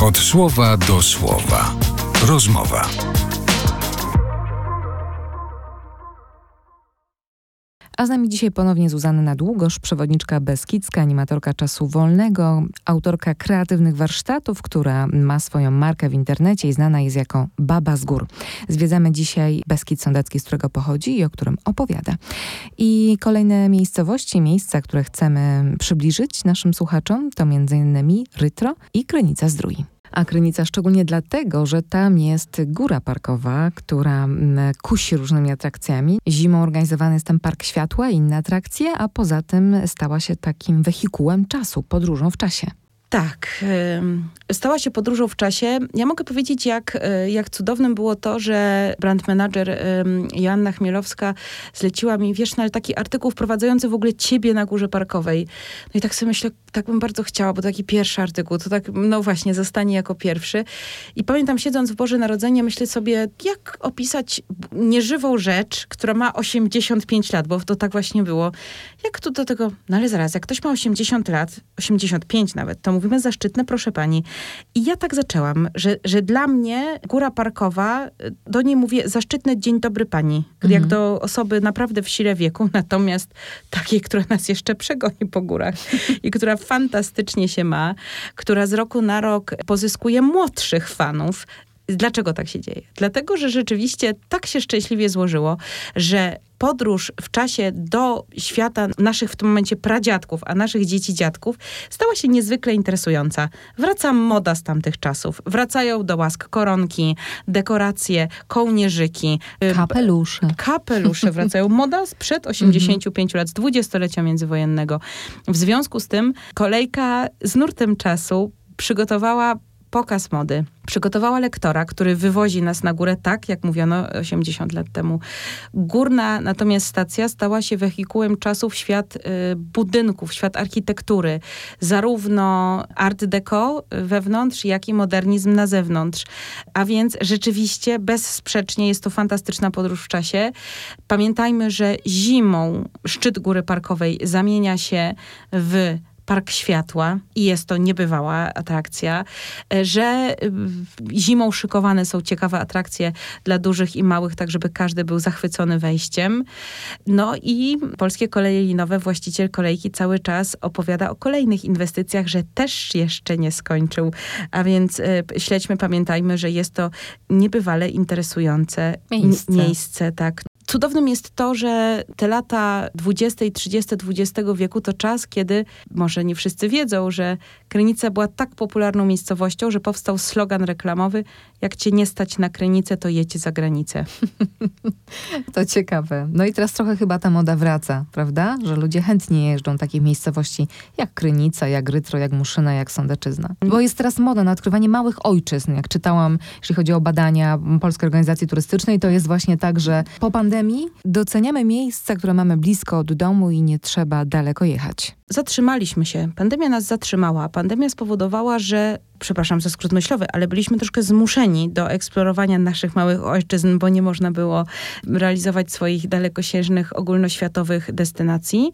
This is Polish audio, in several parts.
Od słowa do słowa. Rozmowa. A z nami dzisiaj ponownie Zuzanna Długosz, przewodniczka Beskidzka, animatorka czasu wolnego, autorka kreatywnych warsztatów, która ma swoją markę w internecie i znana jest jako Baba z Gór. Zwiedzamy dzisiaj Beskid Sądecki, z którego pochodzi i o którym opowiada. I kolejne miejscowości, miejsca, które chcemy przybliżyć naszym słuchaczom, to m.in. Rytro i Krynica Zdrój. A Krynica szczególnie dlatego, że tam jest góra parkowa, która mm, kusi różnymi atrakcjami. Zimą organizowany jest tam Park Światła i inne atrakcje, a poza tym stała się takim wehikułem czasu, podróżą w czasie. Tak, stała się podróżą w czasie. Ja mogę powiedzieć, jak, e, jak cudownym było to, że brand manager Joanna Chmielowska zleciła mi, wiesz, na taki artykuł wprowadzający w ogóle ciebie na górze parkowej. No i tak sobie myślę, tak bym bardzo chciała, bo taki pierwszy artykuł, to tak, no właśnie, zostanie jako pierwszy. I pamiętam, siedząc w Boże Narodzenie, myślę sobie, jak opisać nieżywą rzecz, która ma 85 lat, bo to tak właśnie było. Jak tu do tego, no ale zaraz, jak ktoś ma 80 lat, 85 nawet, to mówimy zaszczytne, proszę pani. I ja tak zaczęłam, że, że dla mnie Góra Parkowa, do niej mówię zaszczytne dzień dobry pani, mhm. jak do osoby naprawdę w sile wieku, natomiast takiej, która nas jeszcze przegoni po górach i która fantastycznie się ma, która z roku na rok pozyskuje młodszych fanów, Dlaczego tak się dzieje? Dlatego, że rzeczywiście tak się szczęśliwie złożyło, że podróż w czasie do świata naszych w tym momencie pradziadków, a naszych dzieci dziadków stała się niezwykle interesująca. Wraca moda z tamtych czasów. Wracają do łask koronki, dekoracje, kołnierzyki. Kapelusze. Kapelusze wracają. Moda sprzed 85 lat, z dwudziestolecia międzywojennego. W związku z tym kolejka z nurtem czasu przygotowała pokaz mody. Przygotowała lektora, który wywozi nas na górę tak, jak mówiono 80 lat temu. Górna natomiast stacja stała się wehikułem czasu w świat y, budynków, świat architektury. Zarówno art deco wewnątrz, jak i modernizm na zewnątrz. A więc rzeczywiście bezsprzecznie jest to fantastyczna podróż w czasie. Pamiętajmy, że zimą szczyt góry parkowej zamienia się w Park Światła i jest to niebywała atrakcja, e, że y, zimą szykowane są ciekawe atrakcje dla dużych i małych, tak żeby każdy był zachwycony wejściem. No i Polskie Koleje Linowe, właściciel kolejki cały czas opowiada o kolejnych inwestycjach, że też jeszcze nie skończył. A więc y, śledźmy, pamiętajmy, że jest to niebywale interesujące miejsce, miejsce tak. Cudownym jest to, że te lata 20 i 30 XX wieku to czas, kiedy, może nie wszyscy wiedzą, że Krynica była tak popularną miejscowością, że powstał slogan reklamowy jak cię nie stać na Krynicę, to jedź za granicę. to ciekawe. No i teraz trochę chyba ta moda wraca, prawda? Że ludzie chętnie jeżdżą takich miejscowości jak Krynica, jak Rytro, jak Muszyna, jak Sądeczyzna. Bo jest teraz moda na odkrywanie małych ojczyzn. Jak czytałam, jeśli chodzi o badania Polskiej Organizacji Turystycznej, to jest właśnie tak, że po pandemii doceniamy miejsca, które mamy blisko od domu i nie trzeba daleko jechać. Zatrzymaliśmy się. Pandemia nas zatrzymała. Pandemia spowodowała, że przepraszam za skrót myślowy, ale byliśmy troszkę zmuszeni do eksplorowania naszych małych ojczyzn, bo nie można było realizować swoich dalekosiężnych, ogólnoświatowych destynacji.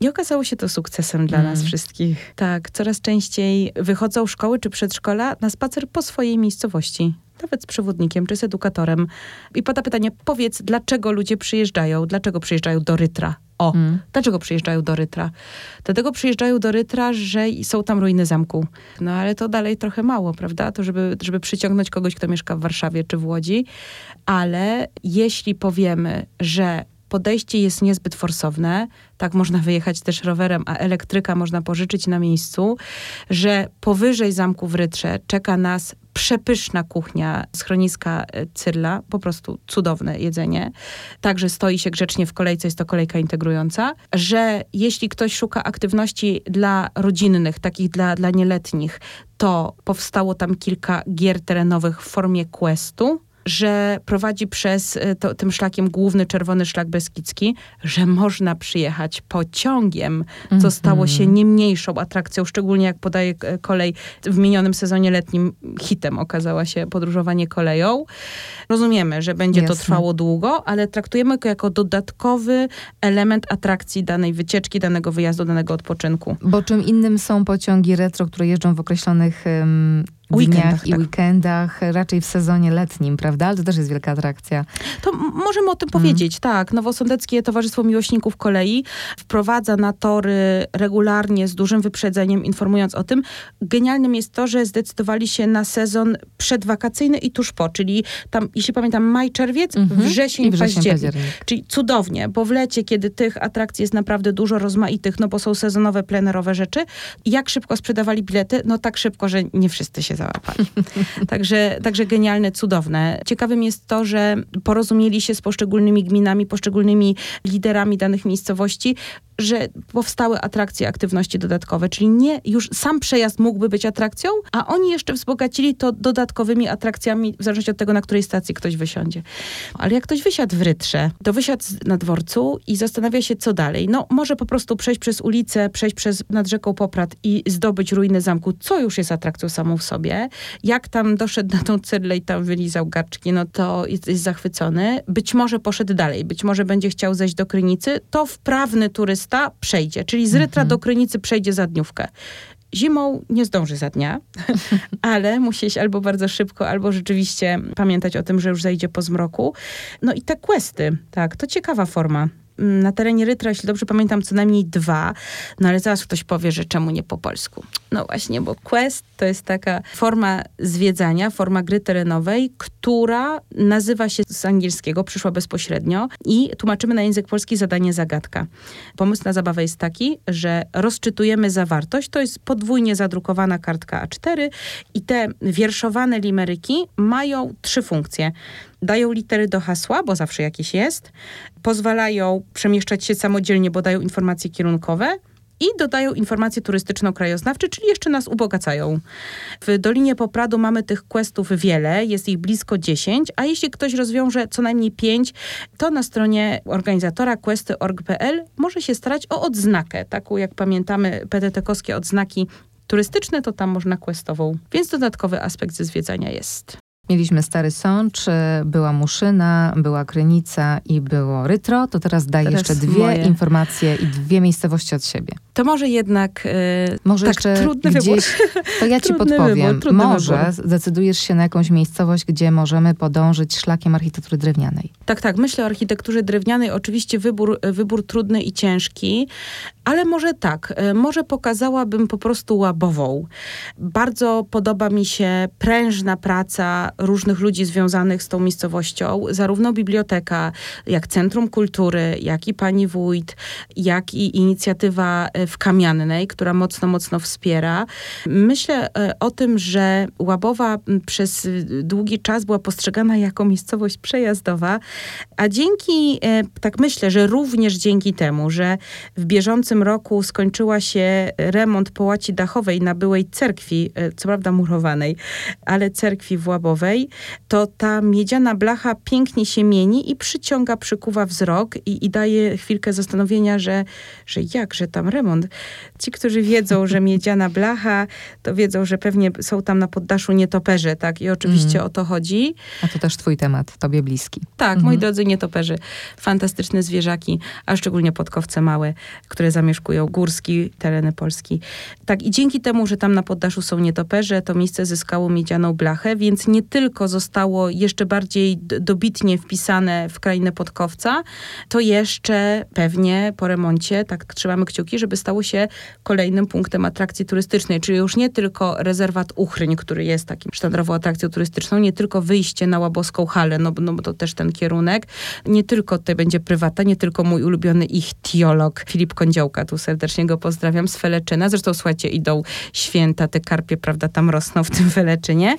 I okazało się to sukcesem dla mm. nas wszystkich. Tak, coraz częściej wychodzą szkoły czy przedszkola na spacer po swojej miejscowości nawet z przewodnikiem czy z edukatorem i pada pytanie, powiedz, dlaczego ludzie przyjeżdżają, dlaczego przyjeżdżają do Rytra? O, mm. dlaczego przyjeżdżają do Rytra? Dlatego przyjeżdżają do Rytra, że są tam ruiny zamku. No ale to dalej trochę mało, prawda? To żeby, żeby przyciągnąć kogoś, kto mieszka w Warszawie czy w Łodzi. Ale jeśli powiemy, że podejście jest niezbyt forsowne, tak można wyjechać też rowerem, a elektryka można pożyczyć na miejscu, że powyżej zamku w Rytrze czeka nas przepyszna kuchnia schroniska e, Cyrla, po prostu cudowne jedzenie. Także stoi się grzecznie w kolejce, jest to kolejka integrująca, że jeśli ktoś szuka aktywności dla rodzinnych, takich dla, dla nieletnich, to powstało tam kilka gier terenowych w formie questu, że prowadzi przez e, to, tym szlakiem główny czerwony szlak beskidzki, że można przyjechać pociągiem, co mm -hmm. stało się nie mniejszą atrakcją, szczególnie jak podaje e, kolej w minionym sezonie letnim hitem okazała się podróżowanie koleją. Rozumiemy, że będzie Jasne. to trwało długo, ale traktujemy go jako dodatkowy element atrakcji danej wycieczki, danego wyjazdu, danego odpoczynku. Bo czym innym są pociągi retro, które jeżdżą w określonych um, dniach Weekendach, i tak. weekendach, raczej w sezonie letnim, prawda? Ale to też jest wielka atrakcja. To możemy o tym powiedzieć, tak. Nowosądeckie Towarzystwo Miłośników Kolei wprowadza na tory regularnie z dużym wyprzedzeniem, informując o tym. Genialnym jest to, że zdecydowali się na sezon przedwakacyjny i tuż po, czyli tam, jeśli pamiętam, maj, czerwiec, Mhm. wrzesień, I wrzesień, październik. październik. Czyli cudownie, bo w lecie, kiedy tych atrakcji jest naprawdę dużo rozmaitych, no bo są sezonowe, plenerowe rzeczy, jak szybko sprzedawali bilety? No tak szybko, że nie wszyscy się załapali. także, także genialne, cudowne. Ciekawym jest to, że porozumieli się z poszczególnymi gminami, poszczególnymi liderami danych miejscowości, że powstały atrakcje, aktywności dodatkowe, czyli nie już sam przejazd mógłby być atrakcją, a oni jeszcze wzbogacili to dodatkowymi atrakcjami, w zależności od tego, na której stacji ktoś wysiądzie. Ale jak ktoś wysiadł w Rytrze, to wysiadł na dworcu i zastanawia się, co dalej. No, może po prostu przejść przez ulicę, przejść przez nad rzeką Poprad i zdobyć ruiny zamku, co już jest atrakcją samą w sobie. Jak tam doszedł na tą cedlę i tam wylizał garczki, no to jest, jest zachwycony. Być może poszedł dalej, być może będzie chciał zejść do Krynicy, to wprawny turysta przejdzie, czyli z Rytra do Krynicy przejdzie za dniówkę. Zimą nie zdąży za dnia, ale musi iść albo bardzo szybko, albo rzeczywiście pamiętać o tym, że już zejdzie po zmroku. No i te questy, tak, to ciekawa forma. Mm, Na terenie Rytra, jeśli dobrze pamiętam, co najmniej dwa, no ale zaraz ktoś powie, że czemu nie po polsku. No właśnie, bo quest to jest taka forma zwiedzania, forma gry terenowej, która nazywa się z angielskiego, przyszła bezpośrednio i tłumaczymy na język polski zadanie zagadka. Pomysł na zabawę jest taki, że rozczytujemy zawartość, to jest podwójnie zadrukowana kartka A4 i te wierszowane limeryki mają trzy funkcje. Dają litery do hasła, bo zawsze jakieś jest, pozwalają przemieszczać się samodzielnie, bo dają informacje kierunkowe i dodają informacje turystyczno-krajoznawcze, czyli jeszcze nas ubogacają. W Dolinie Popradu mamy tych questów wiele, jest ich blisko 10, a jeśli ktoś rozwiąże co najmniej 5, to na stronie organizatora questy.org.pl może się starać o odznakę, taką jak pamiętamy PTT-kowskie odznaki turystyczne, to tam można questową, więc dodatkowy aspekt ze zwiedzania jest. Mieliśmy Stary Sącz, była Muszyna, była Krynica i było Rytro. To teraz daj Teraz jeszcze dwie moje. informacje i dwie miejscowości od siebie. To może jednak... Yy, Może tak, jeszcze trudny gdzieś, wybór. to ja ci podpowiem. wybór, Może wybór. zdecydujesz się na jakąś miejscowość, gdzie możemy podążyć szlakiem architektury drewnianej. Tak, tak. Myślę o architekturze drewnianej. Oczywiście wybór, wybór trudny i ciężki, ale może tak. e, Może pokazałabym po prostu łabową. Bardzo podoba mi się prężna praca różnych ludzi związanych z tą miejscowością. Zarówno biblioteka, jak Centrum Kultury, jak i pani wójt, jak i inicjatywa e, w Kamiannej, która mocno, mocno wspiera. Myślę e, o tym, że Łabowa przez y, długi czas była postrzegana jako miejscowość przejazdowa, a dzięki, e, tak myślę, że również dzięki temu, że w bieżącym roku skończyła się remont połaci dachowej na byłej cerkwi, e, co prawda murowanej, ale cerkwi w Łabowej, to ta miedziana blacha pięknie się mieni i przyciąga, przykuwa wzrok i, i daje chwilkę zastanowienia, że, że jak, że tam remont. Ci, którzy wiedzą, że miedziana blacha, to wiedzą, że pewnie są tam na poddaszu nietoperze, tak? I oczywiście Mm. o to chodzi. A to też twój temat, tobie bliski. Tak, Mhm. moi drodzy nietoperzy, fantastyczne zwierzaki, a szczególnie podkowce małe, które zamieszkują górski tereny Polski. Tak, i dzięki temu, że tam na poddaszu są nietoperze, to miejsce zyskało miedzianą blachę, więc nie tylko zostało jeszcze bardziej dobitnie wpisane w krainę podkowca, to jeszcze pewnie po remoncie, tak trzymamy kciuki, żeby stało się kolejnym punktem atrakcji turystycznej, czyli już nie tylko rezerwat Uchryń, który jest takim sztandarową atrakcją turystyczną, nie tylko wyjście na Łabowską Halę, no, no bo to też ten kierunek, nie tylko tutaj będzie prywata, nie tylko mój ulubiony ichtiolog Filip Kądziołka, tu serdecznie go pozdrawiam, z Feleczyna, zresztą słuchajcie, idą święta, te karpie, prawda, tam rosną w tym Feleczynie,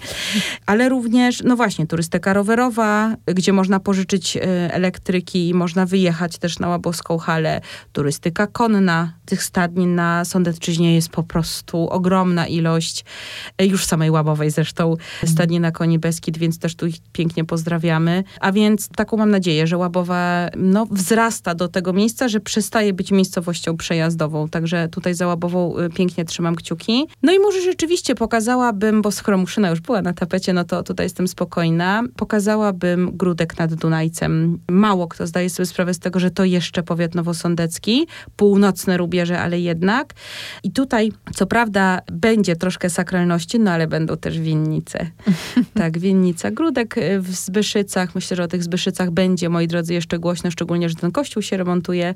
ale również, no właśnie, turystyka rowerowa, gdzie można pożyczyć e, elektryki i można wyjechać też na Łabowską Halę, turystyka konna, tych stadnin na Sądecczyźnie jest po prostu ogromna ilość, e, już samej Łabowej zresztą, stadni na Koni Beskid, więc też tu ich pięknie pozdrawiamy. A więc taką mam nadzieję, że Łabowa no, wzrasta do tego miejsca, że przestaje być miejscowością przejazdową. Także tutaj za Łabową y, pięknie trzymam kciuki. No i może rzeczywiście pokazałabym, bo skoro Muszyna już była na tapecie, no to tutaj jestem spokojna, pokazałabym Grudek nad Dunajcem. Mało kto zdaje sobie sprawę z tego, że to jeszcze powiat nowosądecki, północne rubieże ale jednak. I tutaj, co prawda, będzie troszkę sakralności, no ale będą też winnice. tak, winnica Grudek w Zbyszycach. Myślę, że o tych Zbyszycach będzie, moi drodzy, jeszcze głośno, szczególnie, że ten kościół się remontuje.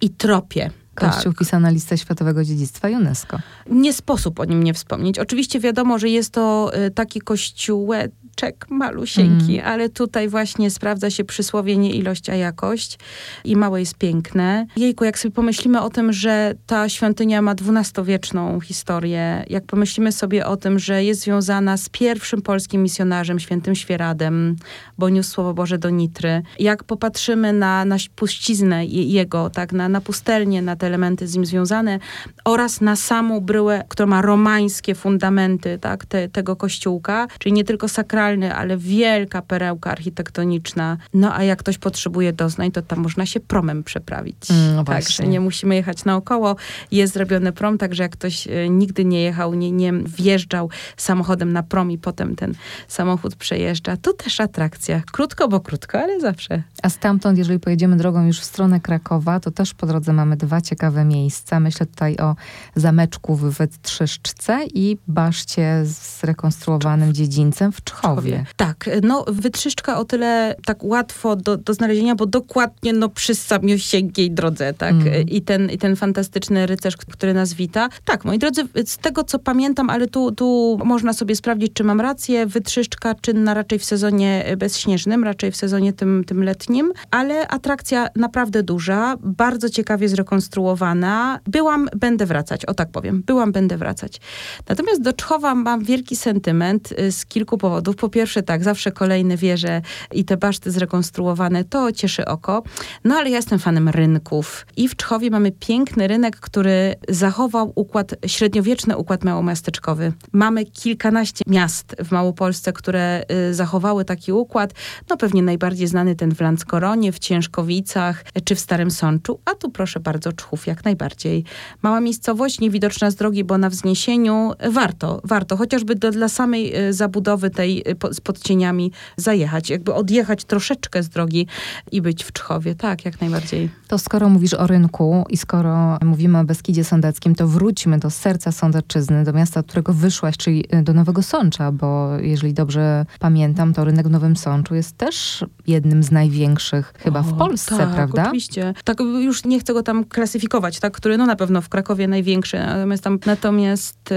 I tropie. Kościół tak. na listę Światowego Dziedzictwa UNESCO. Nie sposób o nim nie wspomnieć. Oczywiście wiadomo, że jest to y, taki kościółek, Czek malusieńki, mm. ale tutaj właśnie sprawdza się przysłowie nie ilość, a jakość i małe jest piękne. Jejku, jak sobie pomyślimy o tym, że ta świątynia ma dwunastowieczną historię, jak pomyślimy sobie o tym, że jest związana z pierwszym polskim misjonarzem, świętym Świeradem, bo niósł Słowo Boże do Nitry, jak popatrzymy na, na puściznę jego, tak, na, na pustelnię, na te elementy z nim związane oraz na samą bryłę, która ma romańskie fundamenty, tak, te, tego kościółka, czyli nie tylko sakralne, ale wielka perełka architektoniczna. No a jak ktoś potrzebuje doznań, to tam można się promem przeprawić. Mm, no także nie musimy jechać naokoło. Jest zrobiony prom, także jak ktoś e, nigdy nie jechał, nie, nie wjeżdżał samochodem na prom i potem ten samochód przejeżdża, to też atrakcja. Krótko, bo krótko, ale zawsze. A stamtąd, jeżeli pojedziemy drogą już w stronę Krakowa, to też po drodze mamy dwa ciekawe miejsca. Myślę tutaj o zameczku w Wytrzyszczce i baszcie z rekonstruowanym dziedzińcem w Czchowie. Tak, no wytrzyszczka o tyle tak łatwo do, do znalezienia, bo dokładnie no przy samiosieńkiej drodze, tak? Mm. I, ten, I ten fantastyczny rycerz, który nas wita. Tak, moi drodzy, z tego co pamiętam, ale tu, tu można sobie sprawdzić, czy mam rację, wytrzyszczka czynna raczej w sezonie bezśnieżnym, raczej w sezonie tym, tym letnim, ale atrakcja naprawdę duża, bardzo ciekawie zrekonstruowana. Byłam, będę wracać, o tak powiem. Byłam, będę wracać. Natomiast do Czchowa mam wielki sentyment y, z kilku powodów. Po pierwsze tak, zawsze kolejne wieże i te baszty zrekonstruowane, to cieszy oko. No ale ja jestem fanem rynków. I w Czchowie mamy piękny rynek, który zachował układ, średniowieczny układ małomiasteczkowy. Mamy kilkanaście miast w Małopolsce, które y, zachowały taki układ. No pewnie najbardziej znany ten w Lanckoronie, w Ciężkowicach czy w Starym Sączu. A tu proszę bardzo, Czchów jak najbardziej. Mała miejscowość, niewidoczna z drogi, bo na wzniesieniu warto, warto. Chociażby do, dla samej y, zabudowy tej z podcieniami zajechać, jakby odjechać troszeczkę z drogi i być w Czchowie. Tak, jak najbardziej. To skoro mówisz o rynku i skoro mówimy o Beskidzie Sądeckim, to wróćmy do serca Sądeczyzny, do miasta, od którego wyszłaś, czyli y, do Nowego Sącza, bo jeżeli dobrze pamiętam, to rynek w Nowym Sączu jest też jednym z największych chyba o, w Polsce, tak, prawda? oczywiście. Tak, już nie chcę go tam klasyfikować, tak, który no na pewno w Krakowie największy, natomiast tam natomiast y,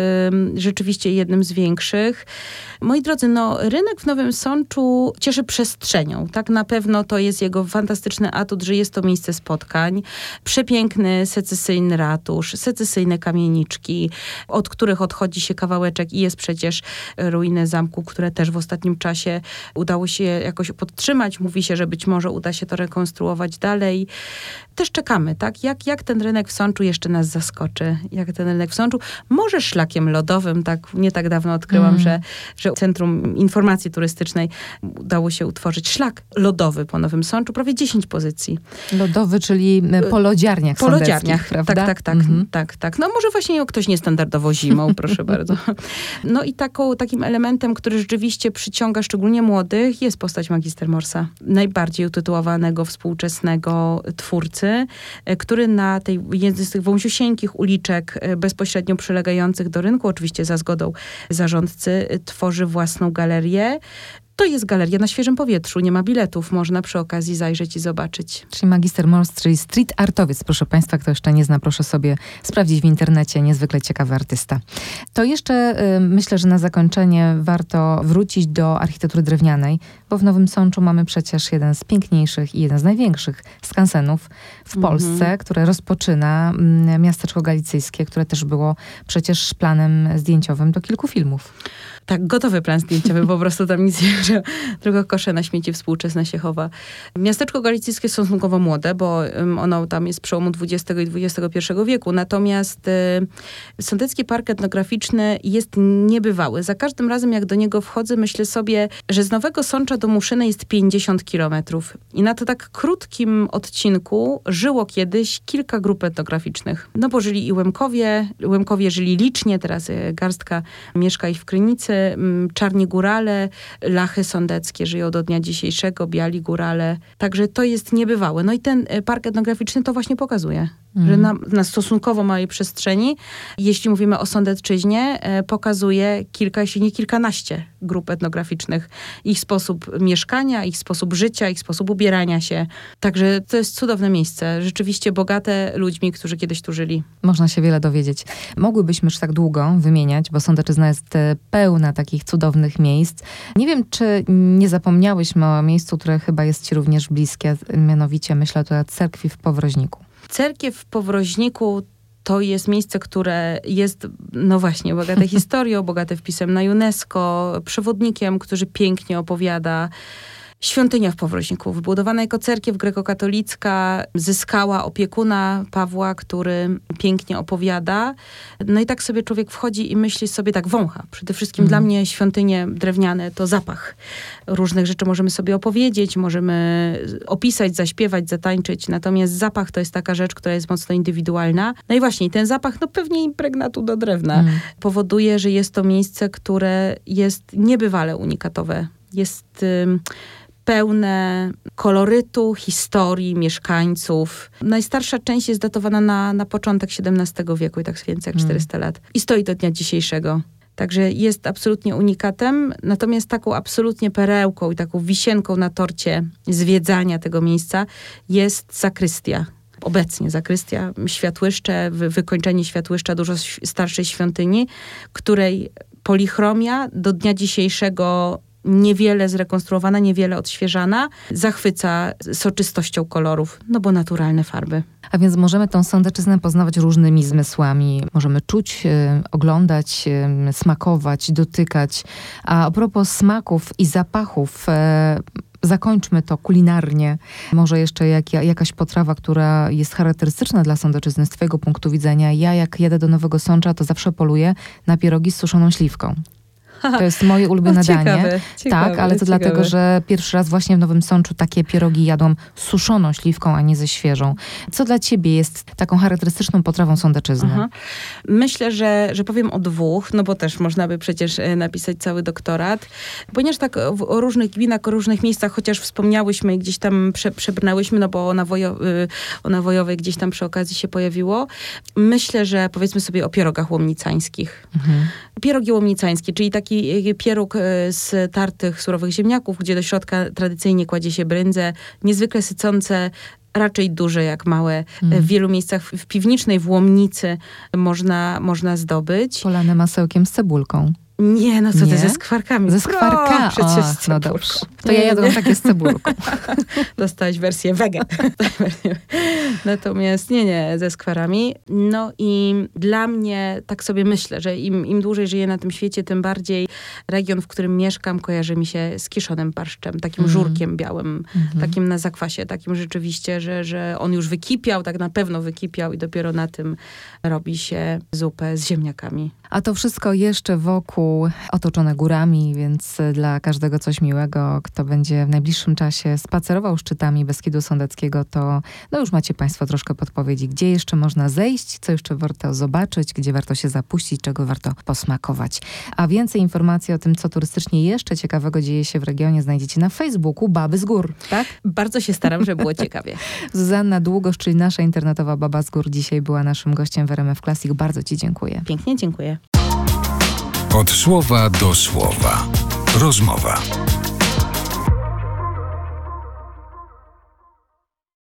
rzeczywiście jednym z większych. Moi drodzy, no rynek w Nowym Sączu cieszy przestrzenią. Tak na pewno to jest jego fantastyczny atut, że jest to miejsce spotkań. Przepiękny secesyjny ratusz, secesyjne kamieniczki, od których odchodzi się kawałeczek i jest przecież ruiny zamku, które też w ostatnim czasie udało się jakoś podtrzymać. Mówi się, że być może uda się to rekonstruować dalej. Też czekamy, tak? Jak, jak ten rynek w Sączu jeszcze nas zaskoczy? Jak ten rynek w Sączu? Może szlakiem lodowym, tak? Nie tak dawno odkryłam, mm. że, że Centrum Informacji Turystycznej udało się utworzyć szlak lodowy po Nowym Sączu, prawie 10 pozycji. Lodowy, czyli e, po lodziarniach Po lodziarniach, prawda? Tak, tak, tak, mhm. tak, tak. No może właśnie ktoś niestandardowo zimą, proszę bardzo. No i taką, takim elementem, który rzeczywiście przyciąga szczególnie młodych, jest postać magister Morsa. Najbardziej utytułowanego współczesnego twórcy, e, który na tej jednej z tych wąsiusieńkich uliczek e, bezpośrednio przylegających do rynku, oczywiście za zgodą zarządcy, tworzy własną galerię. Yeah. To jest galeria na świeżym powietrzu, nie ma biletów, można przy okazji zajrzeć i zobaczyć. Czyli Magister Morse, czyli street artowiec, proszę Państwa, kto jeszcze nie zna, proszę sobie sprawdzić w internecie, niezwykle ciekawy artysta. To jeszcze y, myślę, że na zakończenie warto wrócić do architektury drewnianej, bo w Nowym Sączu mamy przecież jeden z piękniejszych i jeden z największych skansenów w mhm. Polsce, które rozpoczyna y, miasteczko galicyjskie, które też było przecież planem zdjęciowym do kilku filmów tak gotowy plan zdjęciowy, po prostu tam nic nie że tylko kosze na śmieci współczesne się chowa. Miasteczko galicyjskie jest stosunkowo młode, bo ono tam jest przełomu XX i XXI wieku, natomiast y, Sądecki Park Etnograficzny jest niebywały. Za każdym razem, jak do niego wchodzę, myślę sobie, że z Nowego Sącza do Muszyny jest 50 kilometrów. I na to tak krótkim odcinku żyło kiedyś kilka grup etnograficznych. No bo żyli i Łemkowie, Łemkowie żyli licznie, teraz y, garstka mieszka ich w Krynicy, czarni górale, lachy sądeckie żyją do dnia dzisiejszego, biali górale. Także to jest niebywałe. No i ten e, park etnograficzny to właśnie pokazuje. Mm. że na, na, stosunkowo małej przestrzeni, jeśli mówimy o Sądecczyźnie, e, pokazuje kilka, jeśli nie kilkanaście grup etnograficznych. Ich sposób mieszkania, ich sposób życia, ich sposób ubierania się. Także to jest cudowne miejsce, rzeczywiście bogate ludźmi, którzy kiedyś tu żyli. Można się wiele dowiedzieć. Mogłybyśmy już tak długo wymieniać, bo Sądeczyzna jest e, pełna takich cudownych miejsc. Nie wiem, czy nie zapomniałyśmy o miejscu, które chyba jest ci również bliskie, mianowicie myślę tu o cerkwi w Powroźniku. Cerkiew w Powroźniku to jest miejsce, które jest, no właśnie, bogate historią, bogate wpisem na UNESCO, przewodnikiem, który pięknie opowiada Świątynia w Powroźniku, wybudowana jako cerkiew grekokatolicka, zyskała opiekuna Pawła, który pięknie opowiada. No i tak sobie człowiek wchodzi i myśli sobie tak, wącha. Przede wszystkim mm. dla mnie świątynie drewniane to zapach. Różnych rzeczy możemy sobie opowiedzieć, możemy opisać, zaśpiewać, zatańczyć, natomiast zapach to jest taka rzecz, która jest mocno indywidualna. No i właśnie ten zapach, no pewnie impregnatu do drewna, mm. powoduje, że jest to miejsce, które jest niebywale unikatowe. Jest pełne kolorytu, historii, mieszkańców. Najstarsza część jest datowana na, na początek XVII wieku i tak więcej jak 400 hmm. lat. I stoi do dnia dzisiejszego. Także jest absolutnie unikatem, natomiast taką absolutnie perełką i taką wisienką na torcie zwiedzania tego miejsca jest zakrystia. Obecnie zakrystia, światłyszcze, wykończenie światłyszcza dużo starszej świątyni, której polichromia do dnia dzisiejszego niewiele zrekonstruowana, niewiele odświeżana, zachwyca soczystością kolorów, no bo naturalne farby. A więc możemy tą sądeczyznę poznawać różnymi zmysłami. Możemy czuć, y, oglądać, y, smakować, dotykać. A a propos smaków i zapachów, y, zakończmy to kulinarnie. Może jeszcze jak, jakaś potrawa, która jest charakterystyczna dla sądeczyzny z twojego punktu widzenia. Ja jak jedę do Nowego Sącza, to zawsze poluję na pierogi z suszoną śliwką. To jest moje ulubione o, ciekawe, danie. Ciekawe, tak, ale to ciekawe. dlatego, że pierwszy raz właśnie w Nowym Sączu takie pierogi jadłam suszoną śliwką, a nie ze świeżą. Co dla ciebie jest taką charakterystyczną potrawą sądeczyzny? Aha. Myślę, że, że powiem o dwóch, no bo też można by przecież e, napisać cały doktorat. Ponieważ tak o różnych gminach, o różnych miejscach, chociaż wspomniałyśmy i gdzieś tam prze, przebrnęłyśmy, no bo o, nawojo, y, o nawojowej gdzieś tam przy okazji się pojawiło. Myślę, że powiedzmy sobie o pierogach łomnicańskich. Mhm. Pierogi łomnicańskie, czyli taki taki pieróg e, z tartych surowych ziemniaków, gdzie do środka tradycyjnie kładzie się brędzę, niezwykle sycące, raczej duże jak małe. Mm. W wielu miejscach w piwnicznej, w Łomnicy można, można zdobyć. Polane masełkiem z cebulką. Nie, no co nie? ty, ze skwarkami. Ze skwarkami? Przecież z no dobrze. To ja jadłam takie z cebulką. Dostałaś wersję wege. Natomiast nie, nie, ze skwarami. No i dla mnie, tak sobie myślę, że im, im dłużej żyję na tym świecie, tym bardziej region, w którym mieszkam, kojarzy mi się z kiszonym barszczem, takim mm. żurkiem białym, mm -hmm. takim na zakwasie, takim rzeczywiście, że, że on już wykipiał, tak na pewno wykipiał i dopiero na tym robi się zupę z ziemniakami. A to wszystko jeszcze wokół otoczone górami, więc dla każdego coś miłego. Kto będzie w najbliższym czasie spacerował szczytami Beskidu Sądeckiego, to no już macie Państwo troszkę podpowiedzi, gdzie jeszcze można zejść, co jeszcze warto zobaczyć, gdzie warto się zapuścić, czego warto posmakować. A więcej informacji o tym, co turystycznie jeszcze ciekawego dzieje się w regionie, znajdziecie na Facebooku Baby z Gór, tak? Bardzo się staram, żeby było ciekawie. Zuzanna Długosz, czyli nasza internetowa Baba z Gór, dzisiaj była naszym gościem w RMF Classic. Bardzo Ci dziękuję. Pięknie dziękuję. Od słowa do słowa. Rozmowa.